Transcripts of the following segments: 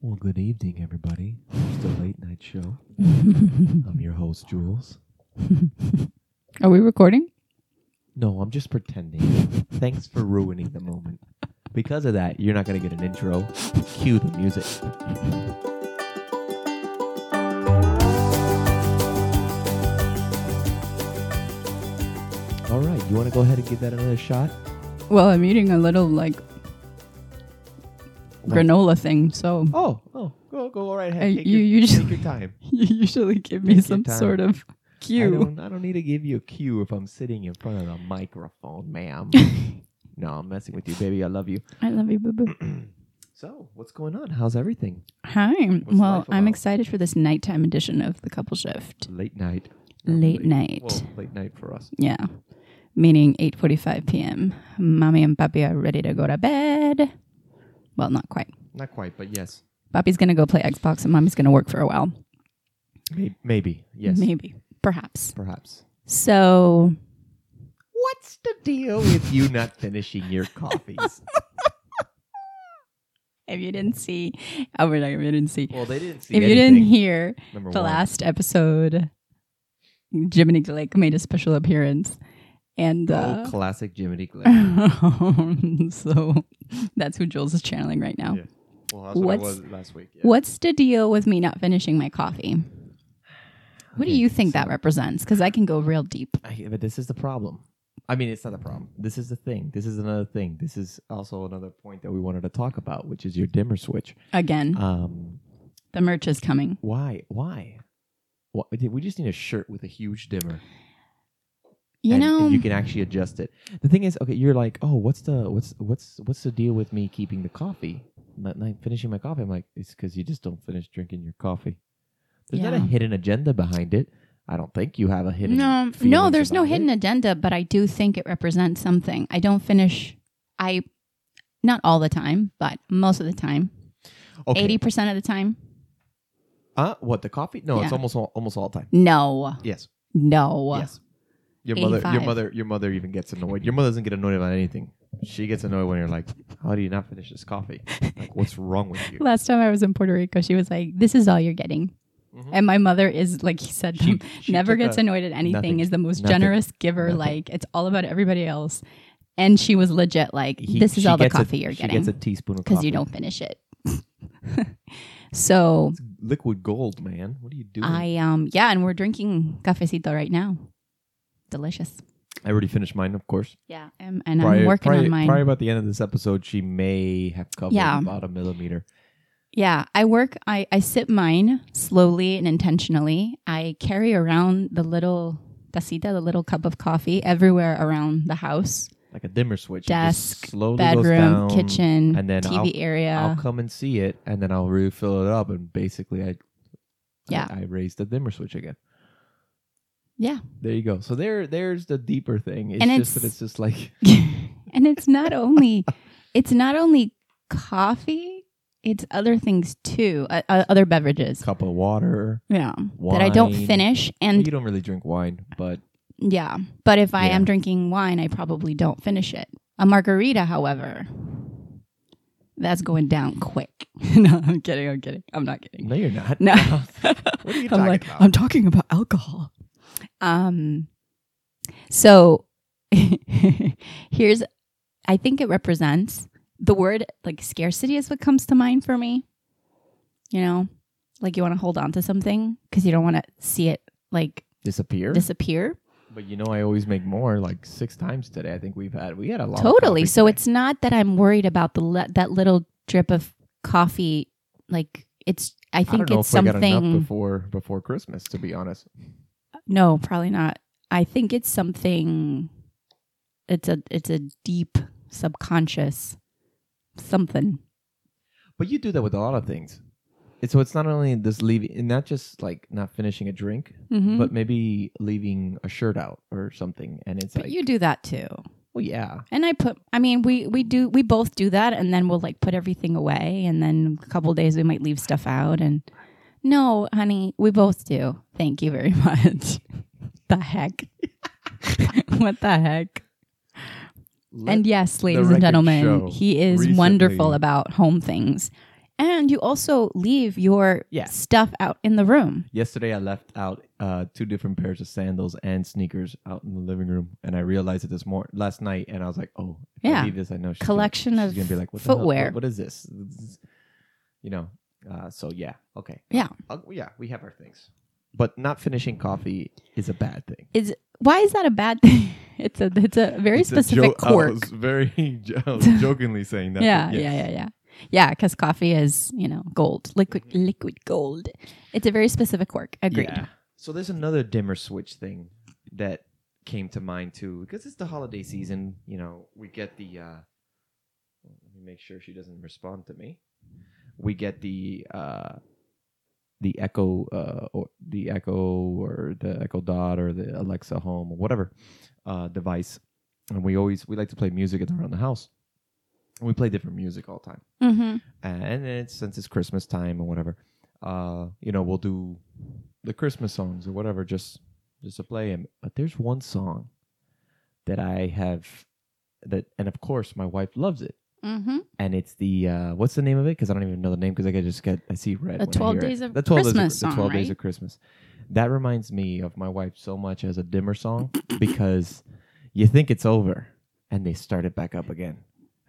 Well, good evening, everybody. It's the late night show. I'm your host, Jules. Are we recording? No, I'm just pretending. Thanks for ruining the moment. Because of that, you're not going to get an intro. Cue the music. All right, you want to go ahead and give that another shot? Well, I'm eating a little like Like- granola thing, so Oh, oh, go go right ahead. Uh, Take, you your, usually- take your time. you usually give me some sort of I cue. don't, I don't need to give you a cue if I'm sitting in front of the microphone, ma'am. no, I'm messing with you, baby. I love you. I love you, boo boo. so, what's going on? How's everything? Hi. What's well, I'm excited for this nighttime edition of the Couple Shift. Late night. Late Late- night. Well, late night for us. Yeah. Meaning 8:45 p.m. Mommy and Papi are ready to go to bed. Well, not quite. Not quite, but yes. Bobby's gonna go play Xbox, and Mommy's gonna work for a while. Maybe. maybe. Yes. Maybe. Perhaps. Perhaps. So What's the deal with you not finishing your coffees? if you didn't see, oh, you didn't see, well, they didn't see if you didn't hear the one. last episode, Jiminy Glick made a special appearance, and uh, classic Jiminy Glick. so that's who Jules is channeling right now. Yeah. Well, that's what What's- I was last week. Yeah. What's the deal with me not finishing my coffee? What do you think that represents? Because I can go real deep. I, but this is the problem. I mean, it's not a problem. This is the thing. This is another thing. This is also another point that we wanted to talk about, which is your dimmer switch. Again, Um, the merch is coming. why? Why? What, we just need a shirt with a huge dimmer. You and, know, and you can actually adjust it. The thing is, okay, you're like, oh, what's the what's what's what's the deal with me keeping the coffee, not, not finishing my coffee? I'm like, it's because you just don't finish drinking your coffee. There's not a hidden agenda behind it. I don't think you have a hidden. no, no, there's no about hidden it. agenda, but I do think it represents something. I don't finish. I, not all the time, but most of the time, Okay. eighty percent of the time. Uh, what the coffee? No, it's almost all, almost all the time. No, Yes. no. Yes. Your mother, your mother, your mother even gets annoyed. Your mother doesn't get annoyed about anything. She gets annoyed when you're like, "How do you not finish this coffee? Like, what's wrong with you?" Last time I was in Puerto Rico, she was like, "This is all you're getting." Mhm. And my mother is like he said, She- she never gets annoyed at anything. nothing. Is the most Nothing. generous giver. Nothing. Like it's all about everybody else. And she was legit like, He- "This is all the gets a- coffee you're she getting gets a teaspoon of because you don't finish it." so It's liquid gold, man. What are you doing? I um yeah, and we're drinking cafecito right now. Delicious. I already finished mine, of course. Yeah, um, and, and Probably- I'm working probably, on mine. Probably about the end of this episode, she may have covered Yeah. about a millimeter. Yeah, I work. I I sip mine slowly and intentionally. I carry around the little tacita, the little cup of coffee, everywhere around the house, like a dimmer switch. It just desk, slowly goes bedroom, down, kitchen, and then TV I'll- area. I'll come and see it, and then I'll refill it up, and basically, I Yeah. I, I raised the dimmer switch again. Yeah, There you go. So there, there's the deeper thing. It's And just that it's- just like and it's not only it's not only coffee; it's other things too, uh, uh, other beverages. cup of water. Yeah, that I don't Wine. finish, and you don't really drink wine, but Yeah. But if I Yeah. am drinking wine, I probably don't finish it. A margarita, however, that's going down quick. no, I'm kidding. I'm kidding. I'm not kidding. no, you're not. No. what are you I'm talking like, about? I'm talking about alcohol. Um, so here's, I think it represents the word like scarcity is what comes to mind for me. You know, like you want to hold on to something because you don't want to see it like Disappear. disappear. but you know, I always make more. Like six times today. I think we've had we had a lot. totally coffee so today. it's not that i'm worried about the le- that little drip of coffee like it's i I think don't know it's if we got enough something before before Christmas. To be honest, no probably not i think it's something it's a it's a deep subconscious something but you do that with a lot of things. It's, so it's not only this leaving, and not just like not finishing a drink, Mhm. but maybe leaving a shirt out or something, and it's but like, you do that too well, yeah, and i put i mean we we do we both do that and then we'll like put everything away and then a couple days we might leave stuff out and no honey we both do thank you very much the heck what the heck Let- and yes, ladies and gentlemen, he is recently- wonderful about home things. And you also leave your Yeah. stuff out in the room. Yesterday, I left out uh, two different pairs of sandals and sneakers out in the living room, and I realized it this morning, last night, and I was like, "Oh, Yeah. I leave this, I know she's Collection gonna, of she's gonna be like, what footwear. what- what is this? This is- You know." Uh, so yeah, okay, Yeah. Uh, yeah, we have our things, but not finishing coffee is a bad thing. Is why is that a bad thing? It's a it's a very It's a specific jo- I quirk. was very I was jokingly saying that. yeah, yes. yeah, yeah, yeah. Yeah, because coffee is, you know, gold, liquid, liquid gold. It's a very specific quirk. Agreed. Yeah. So there's another dimmer switch thing that came to mind too, because it's the holiday season. You know, we get the. Uh, let me make sure she doesn't respond to me. We get the uh, the Echo uh, or the Echo or the Echo Dot or the Alexa Home or whatever uh, device, and we always we like to play music around the house. And we play different music all the time Mm-hmm. and it's since it's Christmas time or whatever, uh, you know, we'll do the Christmas songs or whatever, just just to play them. But there's one song that I have that, and of course, my wife loves it, Mm-hmm. and it's the uh, what's the name of it? Because I don't even know the name because I just get I see red. The 12 hear it. Days of the 12 days Christmas of, song, the 12 days of Christmas. That reminds me of my wife so much as a dimmer song because you think it's over and they start it back up again.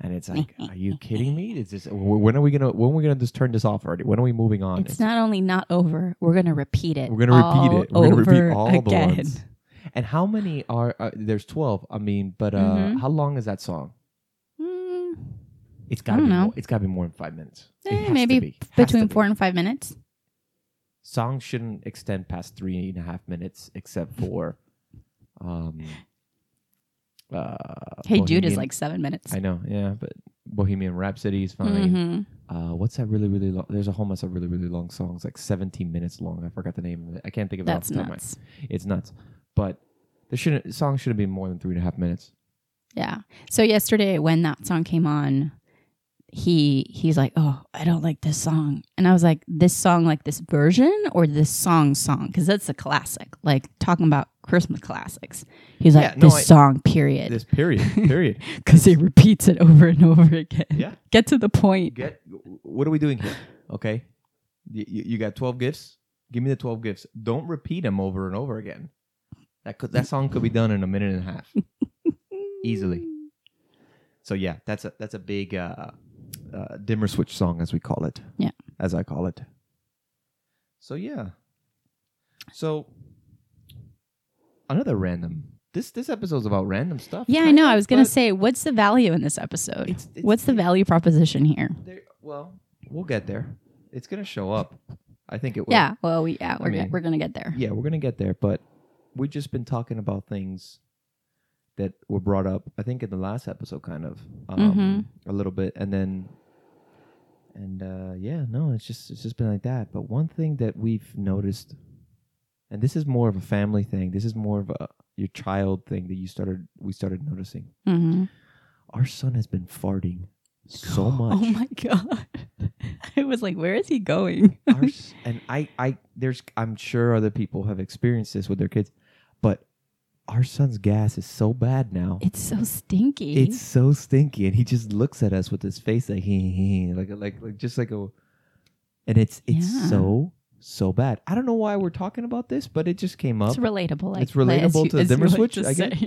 And it's like, are you kidding me? Is this when are we gonna when are we gonna just turn this off already? When are we moving on? It's not only not over, we're going to repeat it. We're gonna repeat it. We're gonna repeat all again. the ones. And how many are uh, there's twelve? I mean, but uh, Mhm. how long is that song? It's got to be. know. More, it's got to be more than five minutes. Eh, maybe be. Between be. four and five minutes. songs shouldn't extend past three and a half minutes, except for, um, uh, Hey Jude is like seven minutes. I know, yeah, but Bohemian Rhapsody is fine. Mhm. Uh, what's that really really long? There's a whole mess of really really long songs, like 17 minutes long. I forgot the name of it. I can't think of it. That's off the top of my- nuts. It's nuts, but there shouldn't songs shouldn't be more than three and a half minutes. Yeah. So yesterday when that song came on, he he's like, "Oh, I don't like this song," and I was like, "This song, like this version, or this song, song? Because that's a classic. Like talking about Christmas classics." He's like, Yeah, no, "This I- song, period," This period, period. because he repeats it over and over again. Yeah. Get to the point. Get what are we doing here? Okay, you, you got 12 gifts. Give me the 12 gifts. Don't repeat them over and over again. That could that song could be done in a minute and a half easily. So yeah, that's a that's a big uh, uh, dimmer switch song as we call it. Yeah. as I call it. So yeah. So another random. This this episode's about random stuff. Yeah, I know. of, I was gonna say, what's the value in this episode? It's- it's- what's the value proposition here? well, we'll get there. It's gonna show up. I think it will. Yeah. Well, we yeah, we're mean- get, we're gonna get there. Yeah, we're gonna get there, but we've just been talking about things that were brought up. I think in the last episode, kind of um, a little bit, and then and uh, yeah, no, it's just it's just been like that. But one thing that we've noticed, and this is more of a family thing. This is more of a your child thing that you started we started noticing. Mm-hmm. Our son has been farting so much. Oh my god! I was like, where is he going? Our and I, I, there's, I'm sure other people have experienced this with their kids, our son's gas is so bad now. it's so stinky. It's so stinky, and he just looks at us with his face like he, he like, like, like, just like a, and it's, it's Yeah. so, so bad. I don't know why we're talking about this, but it just came up. It's relatable. Like, It's relatable you- to the dimmer switch, I guess?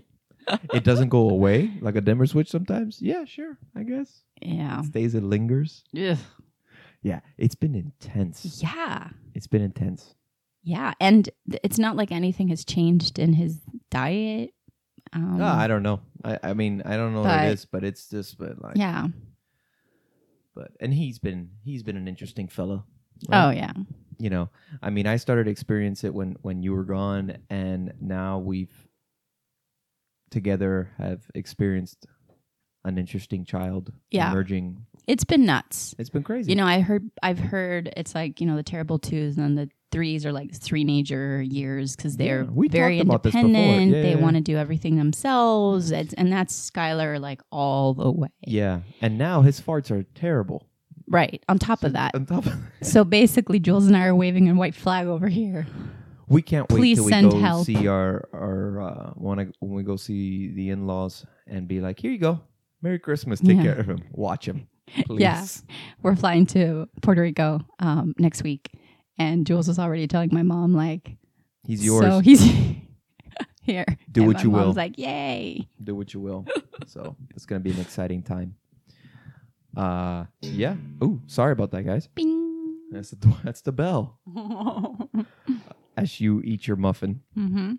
it doesn't go away like a dimmer switch sometimes. Yeah, sure, I guess. Yeah. Stays, it lingers. Yeah. Yeah, it's been intense. Yeah. It's been intense. Yeah. And th- it's not like anything has changed in his diet. Um, Ah, I don't know. I, I mean, I don't know what But- it is, but it's just, but like, yeah. but and he's been he's been an interesting fellow. Oh, yeah. you know, I mean, I started to experience it when when you were gone, and now we've together have experienced an interesting child Yeah. emerging. It's been nuts. It's been crazy. You know, I heard, I've heard it's like, you know, the terrible twos and then the threes are like teenager years because they're Yeah, very talked about this before. independent. Yeah, they yeah. want to do everything themselves. It's, and that's Skylar like all the way. yeah, and now his farts are terrible. Right. On top of that. On top of So basically, Jules and I are waving a white flag over here. we can't wait Please till we send go help. see our our uh, when I, when we go see the in laws and be like, here you go, Merry Christmas, take care of him, watch him. Please. Yeah. We're flying to Puerto Rico um, next week, and Jules was already telling my mom like, He's yours. So he's here. Do And what you will. like, yay! Do what you will. so it's gonna be an exciting time. Uh, yeah. Oh, sorry about that, guys. Bing. That's the that's the bell as you eat your muffin. mm-hmm.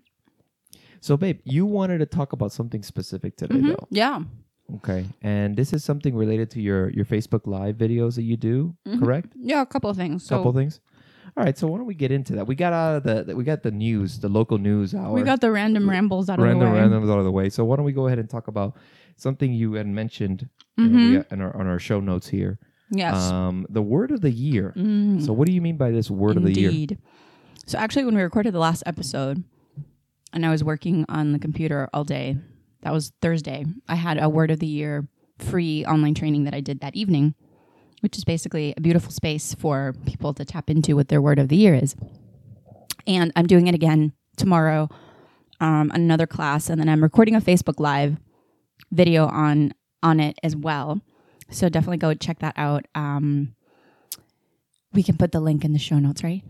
So, babe, you wanted to talk about something specific today, Mm-hmm. though. Yeah. Okay, and this is something related to your your Facebook Live videos that you do, Mhm. correct? Yeah, a couple of things. So Couple things. All right, so why don't we get into that? We got out of the the- we got the news, the local news hour. we got the random rambles out random of the way. Random randoms out of the way. So why don't we go ahead and talk about something you had mentioned got in our, on our show notes here. Yes. Um, the word of the year. Mm. So what do you mean by this word of the year? Indeed. So actually, when we recorded the last episode, and I was working on the computer all day, that was Thursday. I had a word of the year free online training that I did that evening, which is basically a beautiful space for people to tap into what their word of the year is. And I'm doing it again tomorrow, um, on another class, and then I'm recording a Facebook Live video on on it as well. So definitely go check that out. Um, we can put the link in the show notes, right?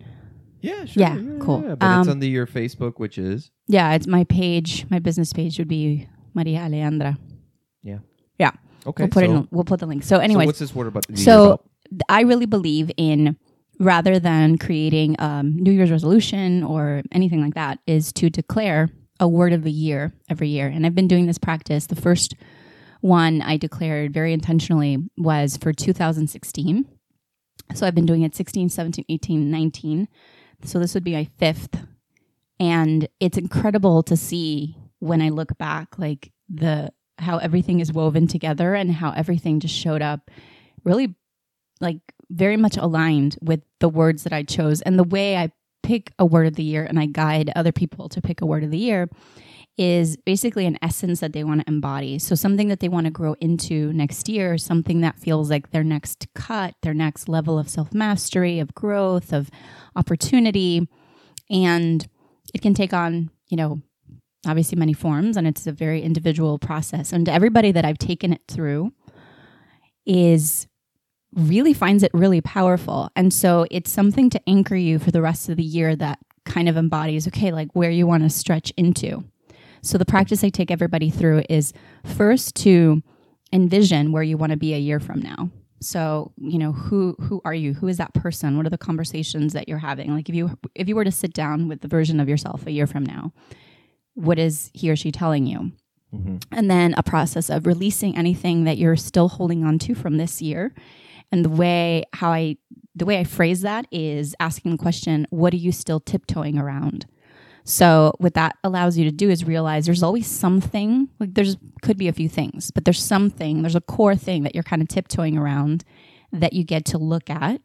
Yeah, sure. Yeah, cool. yeah, But it's Um, under your Facebook, which is Yeah, it's my page. My business page would be Maria Alejandra. Okay. we'll put so, it. We'll put the link. So, so what's this word about? The so year about? I really believe in rather than creating um, New Year's resolution or anything like that, is to declare a word of the year every year. And I've been doing this practice. The first one I declared very intentionally was for 2016. So I've been doing it 16, 17, 18, 19. So this would be my fifth. And it's incredible to see when I look back, like the how everything is woven together and how everything just showed up really like very much aligned with the words that I chose and the way I pick a word of the year and I guide other people to pick a word of the year is basically an essence that they want to embody. So something that they want to grow into next year, something that feels like their next cut, their next level of self-mastery, of growth, of opportunity. And it can take on, you know, obviously many forms and it's a very individual process. And everybody that I've taken it through is really finds it really powerful. And so it's something to anchor you for the rest of the year that kind of embodies, okay, like where you want to stretch into. So the practice I take everybody through is first to envision where you want to be a year from now. So, you know, who who are you? Who is that person? What are the conversations that you're having? Like if you if you were to sit down with the version of yourself a year from now, what is he or she telling you? Mhm. and then a process of releasing anything that you're still holding on to from this year and the way how i the way i phrase that is asking the question what are you still tiptoeing around so what that allows you to do is realize there's always something like there's could be a few things but there's something there's a core thing that you're kind of tiptoeing around that you get to look at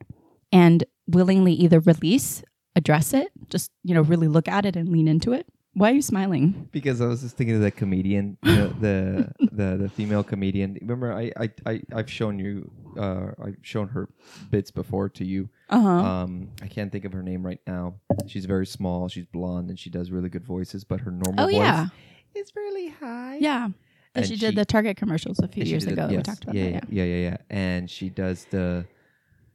and willingly either release address it just you know really look at it and lean into it why are you smiling Because I was just thinking of that comedian, the the, the the female comedian. Remember, I I, I I've shown you, uh, I've shown her bits before to you. uh-huh Um, I can't think of her name right now. She's very small. She's blonde, and she does really good voices. But her normal oh voice yeah is really high. Yeah. And she, she- did the Target commercials a few years it- ago. We talked about yeah, that. yeah, yeah, yeah, yeah. And she does the.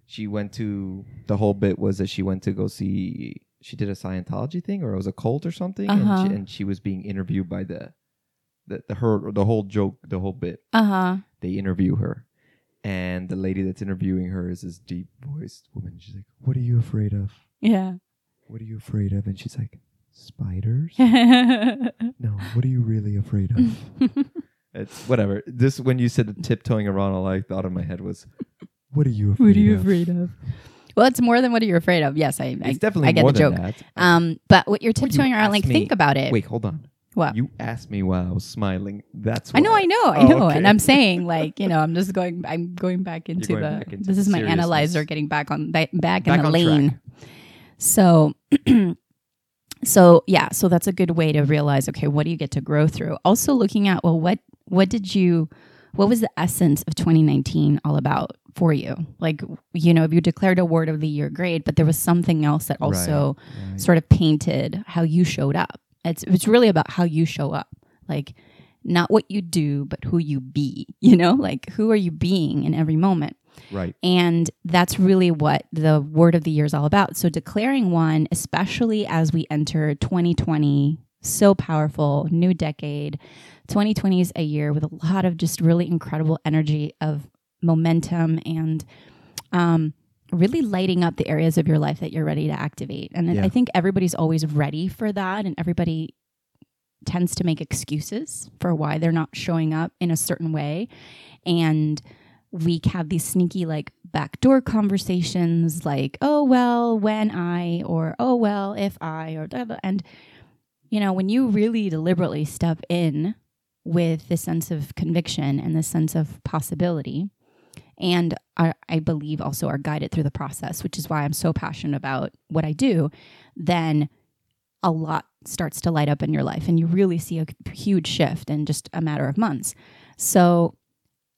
She went to the whole bit was that she went to go see. She did a Scientology thing, or it was a cult or something, and, Uh-huh. she, and she was being interviewed by the, the, the her the whole joke, the whole bit. Uh huh. They interview her, and the lady that's interviewing her is this deep voiced woman. She's like, "What are you afraid of? Yeah. What are you afraid of?" And she's like, "Spiders." no, what are you really afraid of? it's whatever. This when you said tiptoeing around, all I thought in my head was, "What are you afraid What are you of?" afraid of? Well, it's more than what are you afraid of. Yes, I, I, It's definitely I get more the than joke. that. Um, but what you're tiptoeing around, like, me- think about it. Wait, hold on. What? You asked me while I was smiling. That's I know. I know, I Oh, know, okay. and I'm saying like you know, I'm just going, I'm going back into going the. back into this is my analyzer getting back on back, back, Back in the lane. track. So, so yeah, so that's a good way to realize. Okay, what do you get to grow through? Also, looking at well, what what did you, what was the essence of 2019 all about for you? Like you know, if you declared a word of the year, great, but there was something else that also Right. sort of painted how you showed up. It's it's really about how you show up. Like not what you do, but who you be, you know, like who are you being in every moment? Right. And that's really what the word of the year is all about. So declaring one, especially as we enter 2020, so powerful, new decade. 2020 is a year with a lot of just really incredible energy of momentum and um, really lighting up the areas of your life that you're ready to activate. And Yeah. I think everybody's always ready for that, and everybody tends to make excuses for why they're not showing up in a certain way. And we have these sneaky, like, backdoor conversations like, oh, well, when I, or oh, well, if I, or blah, blah. And, you know, when you really deliberately step in with this sense of conviction and this sense of possibility, and I, I believe also are guided through the process, which is why I'm so passionate about what I do, then a lot starts to light up in your life and you really see a huge shift in just a matter of months. So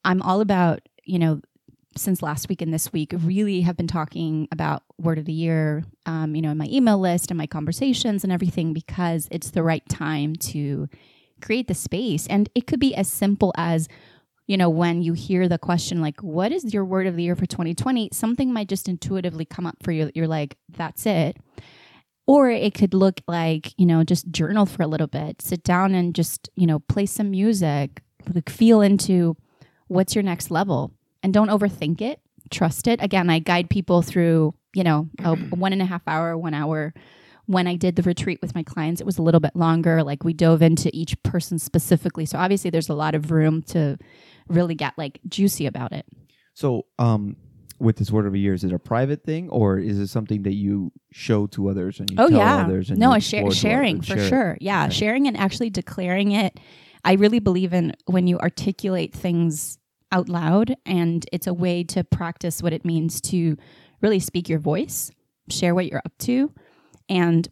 I'm all about, you know, since last week and this week, really have been talking about word of the year, um, you know, in my email list and my conversations and everything because it's the right time to create the space. And it could be as simple as, you know, when you hear the question, like, what is your word of the year for 2020? Something might just intuitively come up for you. that You're like, that's it. Or it could look like, you know, just journal for a little bit, sit down and just, you know, play some music, like feel into what's your next level and don't overthink it. Trust it. Again, I guide people through, you know, a one and a half hour, one hour. When I did the retreat with my clients, it was a little bit longer. Like we dove into each person specifically. So obviously there's a lot of room to really get like juicy about it. So, um, with this word of a year, is it a private thing or is it something that you show to others and you Oh tell yeah, others? And no, you share, sharing for Share sure. Yeah, Okay. sharing and actually declaring it. I really believe in when you articulate things out loud, and it's a way to practice what it means to really speak your voice, share what you're up to, and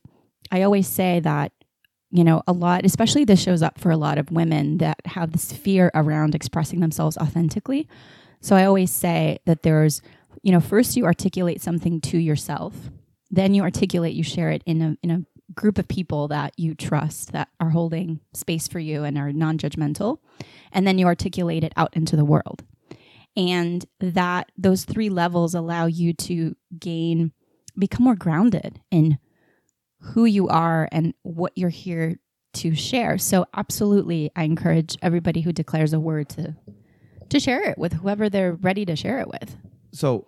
I always say that you know a lot, especially this shows up for a lot of women that have this fear around expressing themselves authentically. So I always say that there's you know first you articulate something to yourself then you articulate you share it in a in a group of people that you trust that are holding space for you and are non-judgmental and then you articulate it out into the world and that those three levels allow you to gain become more grounded in who you are and what you're here to share so absolutely i encourage everybody who declares a word to to share it with whoever they're ready to share it with So,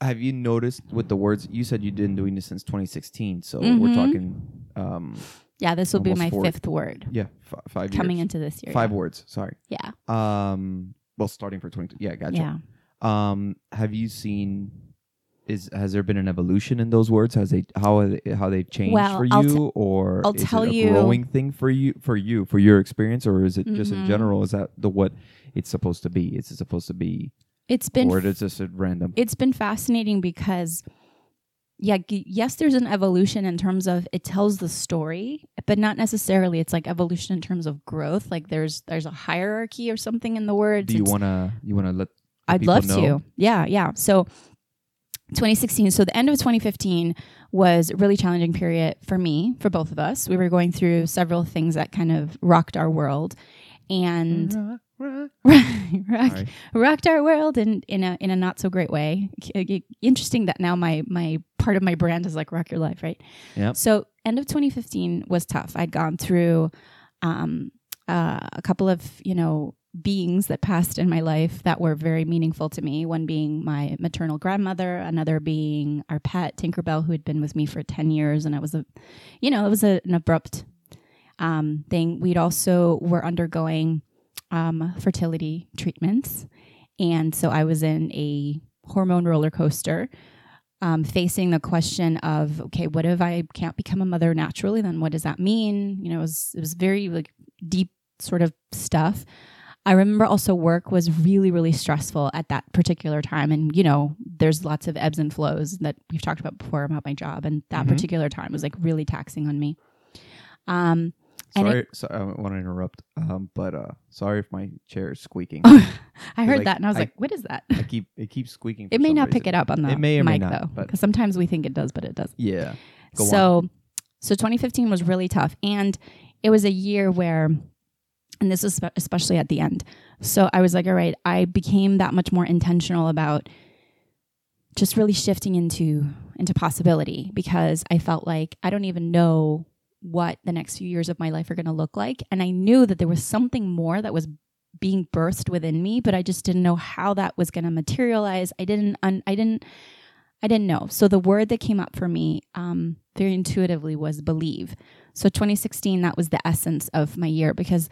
have you noticed with the words you said you've been doing this since 2016? So we're Mhm. talking, um, yeah this will be my four- fifth word yeah, f- five coming years. into this year five yeah. words. Sorry. yeah Um, well, starting for 20. Yeah, gotcha. yeah Um, have you seen? Is has there been an evolution in those words? Has they how they, how they've changed Well, for you, t- or I'll is tell it a you- growing thing for you for you for your experience, or is it just in Mhm. general? Is that the what it's supposed to be? Is it supposed to be, It's been or is this a random? it's been fascinating because yeah, g- yes, there's an evolution in terms of it tells the story, but not necessarily. It's like evolution in terms of growth. Like there's there's a hierarchy or something in the words. Do you It's- wanna you wanna let? I'd love know? to. Yeah, yeah. So 2016, so the end of 2015 was a really challenging period for me, for both of us. We were going through several things that kind of rocked our world. And rock, Sorry. rocked our world in, in a in a not so great way. Interesting that now my my part of my brand is like rock your life, right? Yep. So end of 2015 was tough. I'd gone through um, uh, a couple of you know beings that passed in my life that were very meaningful to me. One being my maternal grandmother, another being our pet Tinkerbell, who had been with me for 10 years, and it was a, you know, it was a, an abrupt um, thing. We'd also were undergoing um, fertility treatments. And so I was in a hormone roller coaster, um, facing the question of, okay, what if I can't become a mother naturally? Then what does that mean? You know, it was, it was very like deep sort of stuff. I remember also work was really, really stressful at that particular time. And, you know, there's lots of ebbs and flows that we've talked about before about my job. And that Mhm. particular time was like really taxing on me. Um, Sorry, sorry, I want to interrupt. Um, but uh, sorry if my chair is squeaking. I heard like, that and I was I- like, what is that? I keep it keeps squeaking. It may not pick it up on the It may or may mic not, though, because sometimes we think it does, but it doesn't. Yeah. Go on. so, so 2015 was really tough, and it was a year where And this is especially at the end. So I was like, all right, I became that much more intentional about just really shifting into into possibility because I felt like I don't even know what the next few years of my life are going to look like and I knew that there was something more that was being birthed within me but I just didn't know how that was going to materialize. I didn't un- I didn't I didn't know. So the word that came up for me um, very intuitively was believe. So 2016 that was the essence of my year because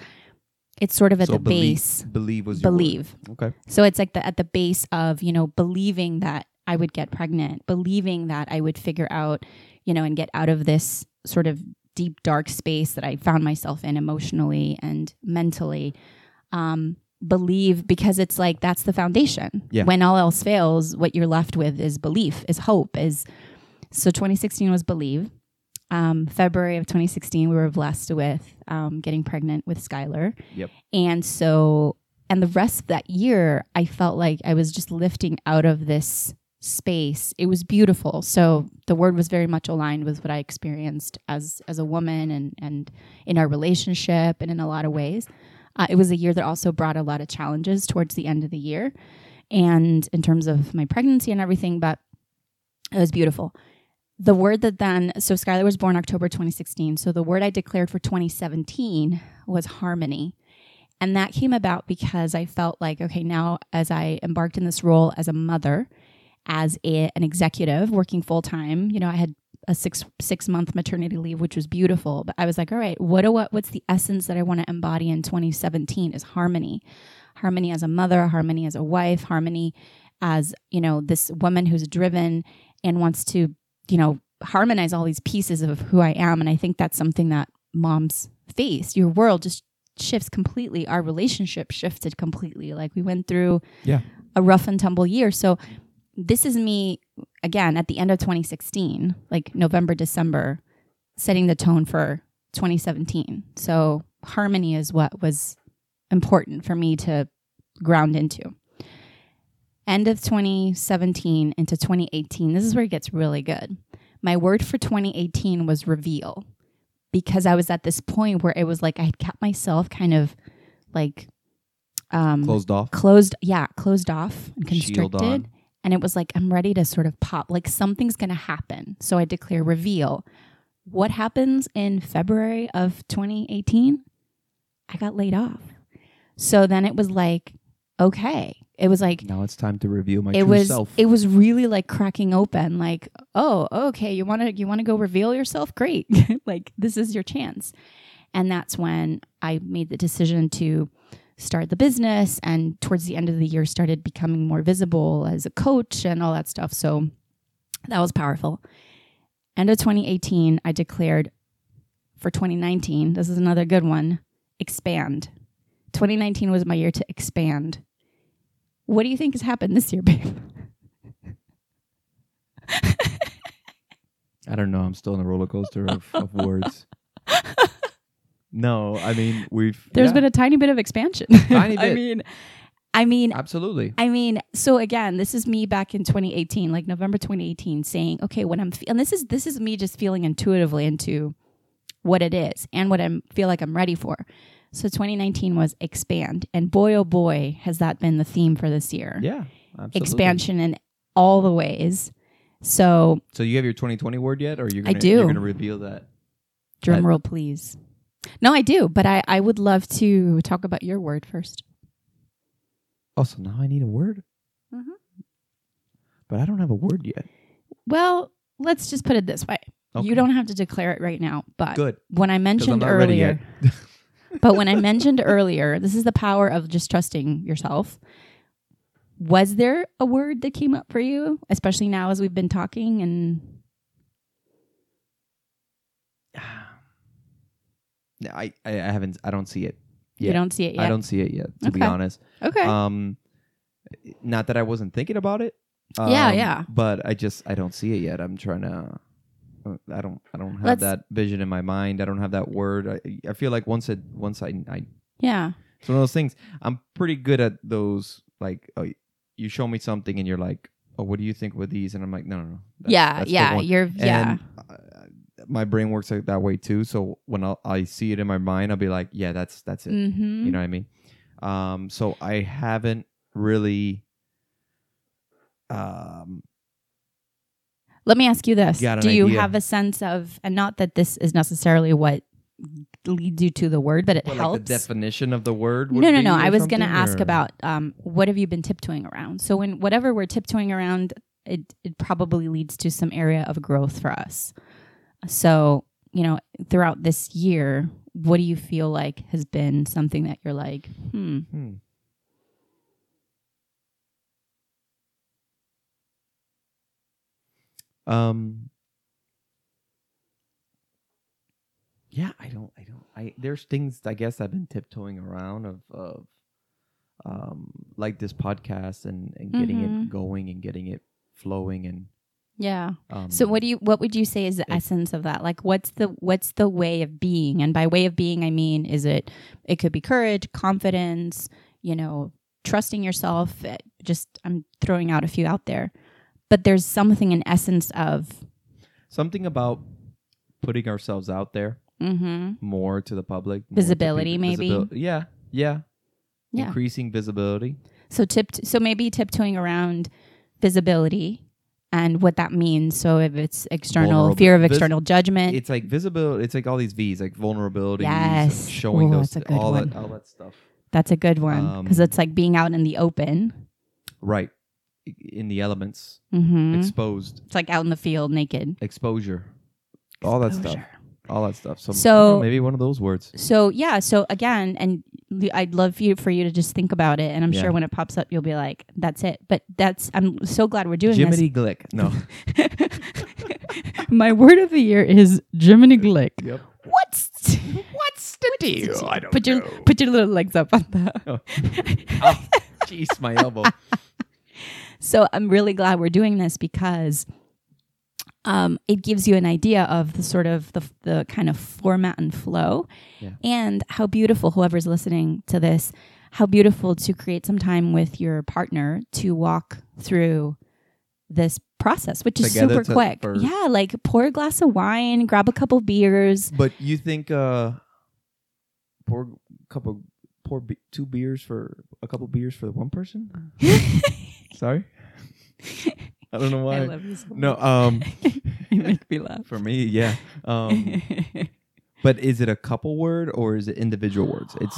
it's sort of at so the believe, base Believe was word. believe. Okay. So it's like the at the base of, you know, believing that I would get pregnant, believing that I would figure out, you know, and get out of this sort of deep dark space that I found myself in emotionally and mentally. Um believe because it's like that's the foundation. Yeah. When all else fails, what you're left with is belief, is hope, is so 2016 was believe. Um, February of 2016, we were blessed with um, getting pregnant with Skylar. Yep. And so, and the rest of that year, I felt like I was just lifting out of this space. It was beautiful. So the word was very much aligned with what I experienced as as a woman and and in our relationship and in a lot of ways. Uh, it was a year that also brought a lot of challenges towards the end of the year, and in terms of my pregnancy and everything. But it was beautiful. The word that then, so Skylar was born October 2016. So the word I declared for 2017 was harmony. And that came about because I felt like, okay, now as I embarked in this role as a mother, as a, an executive working full time, you know, I had a six six month maternity leave, which was beautiful. But I was like, all right, what do what what's the essence that I want to embody in 2017 is harmony. Harmony as a mother, harmony as a wife, harmony as, you know, this woman who's driven and wants to, you know, harmonize all these pieces of who I am. And I think that's something that moms face. Your world just shifts completely. Our relationship shifted completely. Like we went through Yeah. a rough and tumble year. So this is me again at the end of 2016, like November, December, setting the tone for 2017. So harmony is what was important for me to ground into. End of 2017 into 2018, this is where it gets really good. My word for 2018 was reveal because I was at this point where it was like I had kept myself kind of like um Closed off. closed yeah closed off and constricted. and it was like i'm ready to sort of pop like something's going to happen. So i declare reveal. What happens in february of 2018 i got laid off. So then it was like okay. It was like Now it's time to reveal my it true was self. it was really like cracking open like oh okay you want to you want to go reveal yourself? Great. Like this is your chance. And that's when i made the decision to start the business and towards the end of the year started becoming more visible as a coach and all that stuff. So that was powerful. End of 2018 i declared for 2019 this is another good one expand 2019 was my year to expand what do you think has happened this year, babe? I don't know. I'm still in a roller coaster of, of words. No, I mean we've. There's yeah, been a tiny bit of expansion. Tiny bit. I mean, I mean, absolutely. I mean, so again, this is me back in 2018, like November 2018, saying, okay, when I'm, fe- and this is this is me just feeling intuitively into what it is and what I feel like I'm ready for. So 2019 was expand, and boy oh boy, has that been the theme for this year. Yeah, absolutely. Expansion in all the ways. So So you have your 2020 word yet, or you're I gonna, do. You're going to reveal that. drum That- roll, please. No, I do, but I I would love to talk about your word first. Oh, so now I need a word. Mhm. But I don't have a word yet. Well, let's just put it this way. Okay. You don't have to declare it right now, but Good. when I mentioned earlier. but when I mentioned earlier, this is the power of just trusting yourself. Was there a word that came up for you, especially now as we've been talking and No, I, I I haven't. I don't see it. you yet. don't see it yet? I don't see it yet. To be honest. Okay. Um, not that I wasn't thinking about it. Yeah, um, yeah. But I just I don't see it yet. I'm trying to. I don't. I don't have Let's- that vision in my mind. I don't have that word. I, I feel like once it once I I yeah. it's one of those things. I'm pretty good at those. Like, oh, you show me something and you're like, oh, what do you think with these? And I'm like, no, no, no. That's- yeah. that's yeah. You're yeah. And, uh, my brain works like that way too. So when I'll, I see it in my mind, I'll be like, yeah, that's that's it. Mm-hmm. You know what I mean? Um, so I haven't really. Um, Let me ask you this: an Do you idea. have a sense of, and not that this is necessarily what leads you to the word, but it what, helps. like the definition of the word. would no, no, no. I was going to ask about um, what have you been tiptoeing around? So when whatever we're tiptoeing around, it it probably leads to some area of growth for us. So you know, throughout this year, what do you feel like has been something that you're like, hmm, Hmm. Um. Yeah, I don't. I don't. I there's things I guess I've been tiptoeing around of of, um, like this podcast and and getting Mhm. it going and getting it flowing and yeah. um. So what do you what would you say is the it- essence of that? Like what's the what's the way of being? And by way of being I mean is it it could be courage, confidence, you know, trusting yourself. eh, Just I'm throwing out a few out there. But there's something in essence of something about putting ourselves out there mhm more to the public, Visibility, people- maybe? yeah, yeah, Yeah. increasing visibility. So tip so maybe tiptoeing around visibility and what that means. So if it's external fear of vis- external judgment, It's like visibility. It's like all these V's, like vulnerability, Yes. showing Ooh, those, all one. that, all that stuff. that's a good one because um, it's like being out in the open. Right, in the elements, hmm exposed, It's like out in the field naked. exposure, all that stuff, Exposure. all that stuff. So, So- I don't know, maybe one of those words. So yeah, so again, and I'd love for you for you to just think about it, and I'm Yeah. sure when it pops up, you'll be like, "That's it." But that's I'm so glad we're doing Jiminy Glick. No. this. My word of the year is Jiminy Glick. yep. What's What's the deal? I don't put your know. put your little legs up on the. Oh, jeez, my elbow. So I'm really glad we're doing this because um, it gives you an idea of the sort of the, the kind of format and flow, Yeah. and how beautiful whoever's listening to this, how beautiful to create some time with your partner to walk through this process, which is Together super to- quick. for- Yeah, like pour a glass of wine, grab a couple beers. But you think uh, pour a couple pour be- two beers for a couple beers for one person? Sorry, I don't know why. I love you so no, um, you make me laugh. for me, yeah. Um, but is it a couple word or is it individual words? It's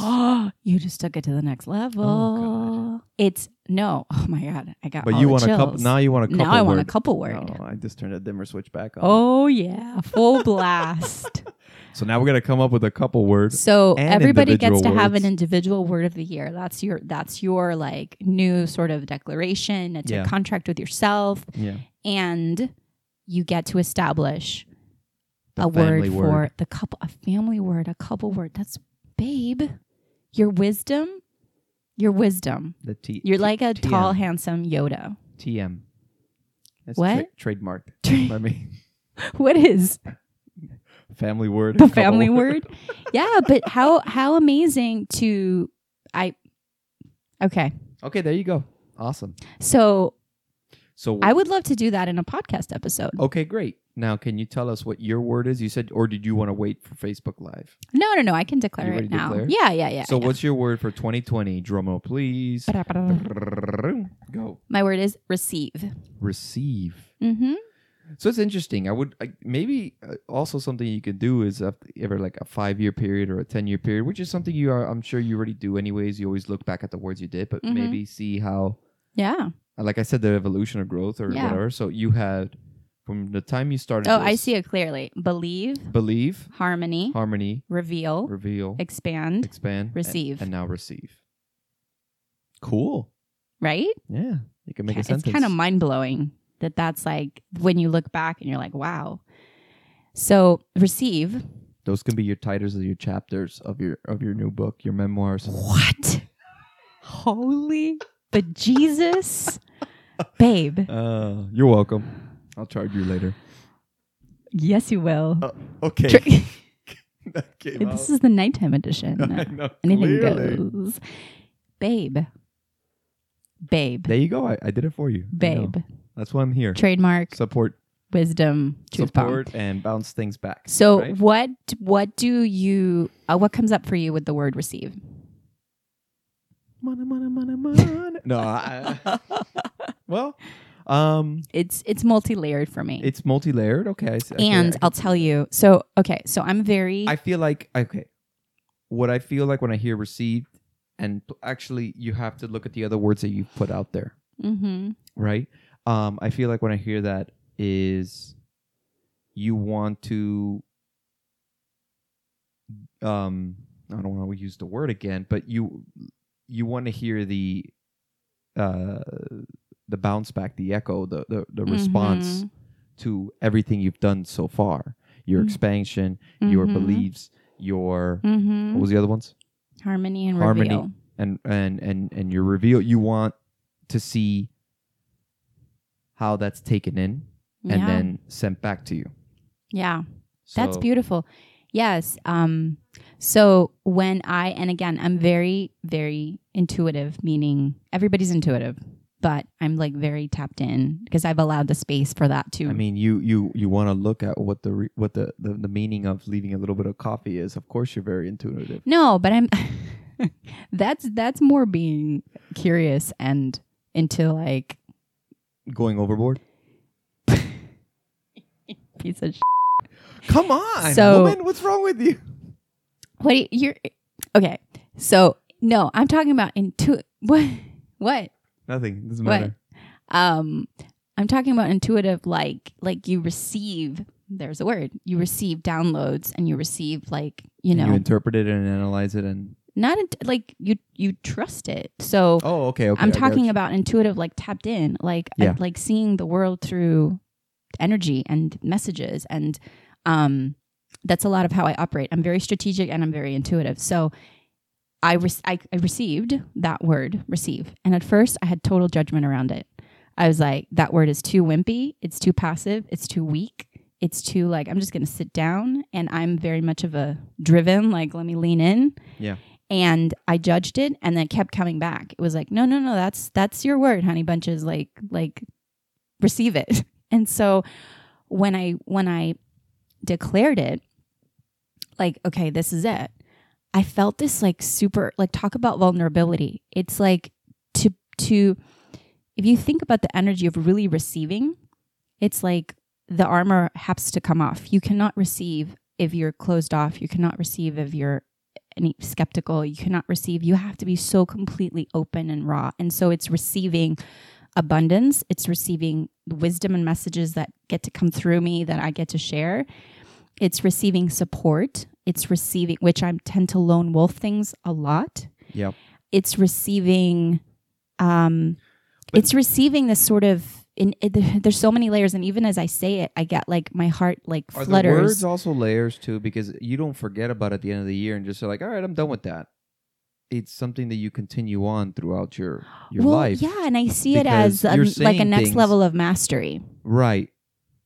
you just took it to the next level. Oh, It's no. Oh my god, I got. but you want a couple now. You want a couple. now I want a couple word. Oh, I just turned a dimmer switch back on. Oh yeah, full blast. So now we're gonna come up with a couple words. So everybody gets to have an individual word of the year. That's your that's your like new sort of declaration. It's Yeah. a contract with yourself, Yeah, and you get to establish the a word family for the couple, a family word, a couple word. That's babe. Your wisdom, your wisdom. the T. You're T- like a TM. tall, handsome Yoda. TM. That's What? Tra- trademarked by me. what is Family word. the family word? Yeah, but how how amazing to I. Okay, Okay, there you go. Awesome. so So I would love to do that in a podcast episode. okay, great. Now, can you tell us what your word is? You said, or did you want to wait for Facebook Live? No, no, no. I can declare it now. declared? Yeah, yeah, yeah. so, yeah. what's your word for 2020? Drum roll, please. Go. my word is receive. Receive. Mm-hmm. So it's interesting. I would I, maybe uh, also something you could do is ever like a five year period or a ten year period, which is something you are. I'm sure you already do anyways. You always look back at the words you did, but Mhm. maybe see how, Yeah. uh, like I said, the evolution or growth or Yeah. whatever. So you had from the time you started. Oh, I see it clearly. Believe, Believe, harmony, harmony, reveal, reveal, expand, expand, receive. and, now receive. Cool. right? Yeah, you can make a sense. it's kind of mind blowing that that's like when you look back and you're like, wow. So receive. Those can be your titles of your chapters of your of your new book, your memoirs. What? Holy but Jesus, babe. Uh, you're welcome. I'll charge you later. Yes, you will. Okay. Tri- that came out. this is the nighttime edition. Know, Anything clearly. goes. Babe. Babe. There you go. I, I did it for you. Babe. That's why I'm here. Trademark. Support. wisdom, truth bomb. support and bounce things back. So right? what what do you uh, what comes up for you with the word receive? Money, money, money, money. no, I, well, um, It's it's multi-layered for me. it's multi-layered. Okay, I see- okay, and I'll tell you. So okay, so I'm very I feel like okay, what I feel like when I hear received, and actually, you have to look at the other words that you've put out there, Mhm. right? Um, I feel like when I hear that is you want to um I don't want to use the word again, but you you want to hear the uh the bounce back, the echo, the the, the response Mhm. to everything you've done so far. Your Mm. expansion, your Mhm. beliefs, your Mhm. what was the other ones? harmony and Harmony. reveal. And and and and your reveal you want to see how that's taken in and yeah. then sent back to you. yeah. That's beautiful. Yes. Um, so when I, and again, I'm very, very intuitive, meaning everybody's intuitive, but I'm like very tapped in because I've allowed the space for that too. I mean, you you you want to look at what the re, what the, the the meaning of leaving a little bit of coffee is. Of course, you're very intuitive. no, but I'm, that's, that's more being curious and into like Going overboard. piece of Come on, So- woman. What's wrong with you? What do you, you're, okay. So no, I'm talking about intu, what, what? Nothing. Doesn't What? um i'm talking about intuitive like like you receive there's a word you receive downloads and you receive like you And know you interpret it and analyze it, and not int- like you you trust it. So oh, okay, okay. i'm talking about intuitive like tapped in like uh, like seeing the world through energy and messages and um that's a lot of how i operate. I'm very strategic and i'm very intuitive. So I, re- I I received that word receive. And at first i had total judgment around it. I was like that word is too wimpy it's too passive it's too weak it's too like i'm just gonna sit down and i'm very much of a driven like let me lean in. Yeah. And i judged it and then kept coming back. It was like no no no that's that's your word honey bunches. Like like receive it. And so when i when i declared it like okay this is it. I felt this like super like talk about vulnerability. It's like to to if you think about the energy of really receiving it's like the armor has to come off. You cannot receive if you're closed off. You cannot receive if you're any skeptical you cannot receive. You have to be so completely open and raw. And so it's receiving abundance. It's receiving wisdom and messages that get to come through me that i get to share. It's receiving support. It's receiving which i tend to lone wolf things a lot. Yep. it's receiving um But- it's receiving this sort of in it, there's so many layers and even as i say it i get like my heart like Are the flutters words also layers too? Because you don't forget about it at the end of the year and just say like, all right, I'm done with that. It's something that you continue on throughout your your well life. yeah and i see it as a, like a next things- level of mastery Right.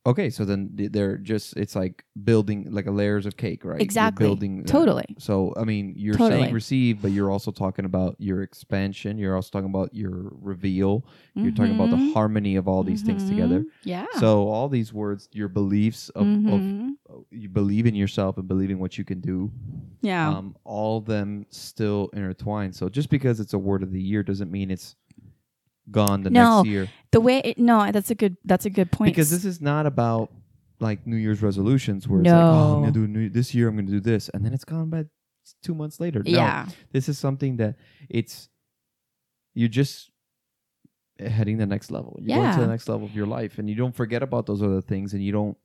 Okay, so then they're just it's like building like a layers of cake, right? You're exactly building uh, totally So I mean, you're Totally. saying receive, but you're also talking about your expansion. You're also talking about your reveal. You're talking about the Mhm. harmony of all these things together. Yeah So all these words, your beliefs of, Mhm. of you believe in yourself and believing what you can do. yeah Um, all them still intertwined. So just because it's a word of the year doesn't mean it's gone the No, next year. the way it, no that's a good that's a good point Because this is not about like New Year's resolutions where it's like, oh, I'm gonna do new, this year. I'm gonna do this, and then it's gone by two months later. No, yeah this is something that it's you're just heading the next level. You're going to the next level of your life, and you don't forget about those other things, and you don't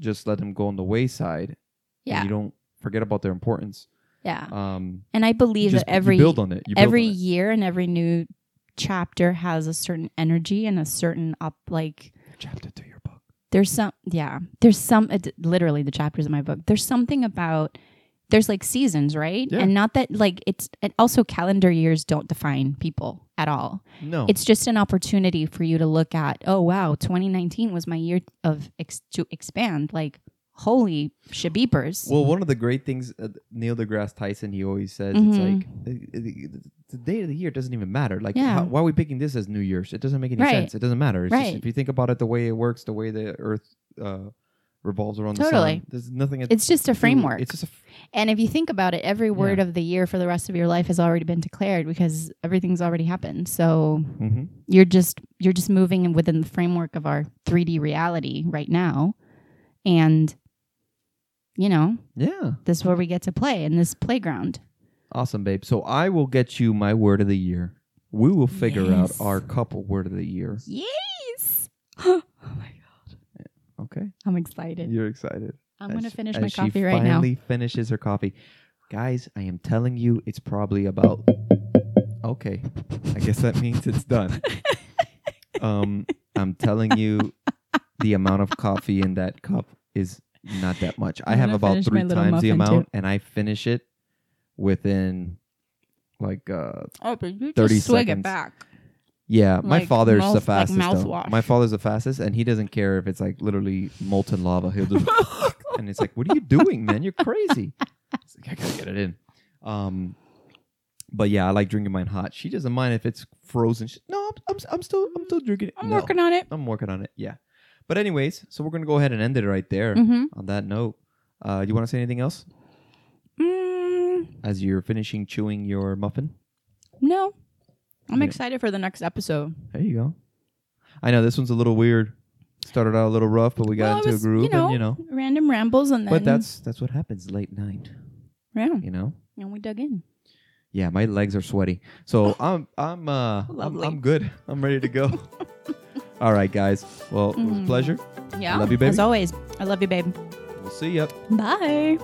just let them go on the wayside. and yeah you don't forget about their importance. yeah Um, and i believe that every you build on it. Every on it. year and every new chapter has a certain energy and a certain up like chapter to your book. there's some yeah there's some it, literally the chapters in my book there's something about there's like seasons right Yeah. and not that like it's and also calendar years don't define people at all No, it's just an opportunity for you to look at oh wow 2019 was my year of ex- to expand like holy shabeepers. Well, one of the great things uh, Neil deGrasse Tyson he always says Mhm. it's like the, the, the day of the year doesn't even matter. Like, Yeah. how, why are we picking this as New Year's? It doesn't make any Right. sense. It doesn't matter. It's just, Right. if you think about it, the way it works, the way the Earth uh, revolves around the sun, there's nothing. it's just a framework. It's just a. f- and if you think about it, every word of the year for the rest of your life has already been declared because everything's already happened. So Mhm. you're just you're just moving within the framework of our 3D reality right now. And you know, Yeah. this is where we get to play in this playground. Awesome, babe. So I will get you my word of the year. We will figure Yes. out our couple word of the year. Yes. oh my god. Okay. I'm excited. You're excited. I'm As going to finish my coffee right now. She finally finishes her coffee. Guys, I am telling you, it's probably about. Okay, I guess that means it's done. um, I'm telling you, the amount of coffee in that cup is not that much. I have about three times the amount, and I finish it within like uh Oh, but you 30 just swig seconds. it back. yeah, my Like father's mouth- the like fastest. though. mouthwash. My father's the fastest, and he doesn't care if it's like literally molten lava. He'll just and it's like, what are you doing, man? You're crazy. It's like, I gotta get it in. Um, but yeah, I like drinking mine hot. She doesn't mind if it's frozen. She, no, I'm, I'm, I'm still, I'm still drinking it. I'm No, working on it. I'm working on it. Yeah. But anyways, so we're gonna go ahead and end it right there. Mm-hmm. On that note, uh, you want to say anything else Mm, as you're finishing chewing your muffin? no. I'm Yeah. excited for the next episode. There you go. I know this one's a little weird. Started out a little rough, but we got Well, into was, a groove, you know, and you know. random rambles and then But that's that's what happens late night. yeah, You know. and we dug in. Yeah, my legs are sweaty. So I'm I'm uh I'm, I'm good. I'm ready to go. All right, guys. Well, it was a Mhm. pleasure. Yeah, love you, baby. As always, I love you, babe. We'll see ya. Bye.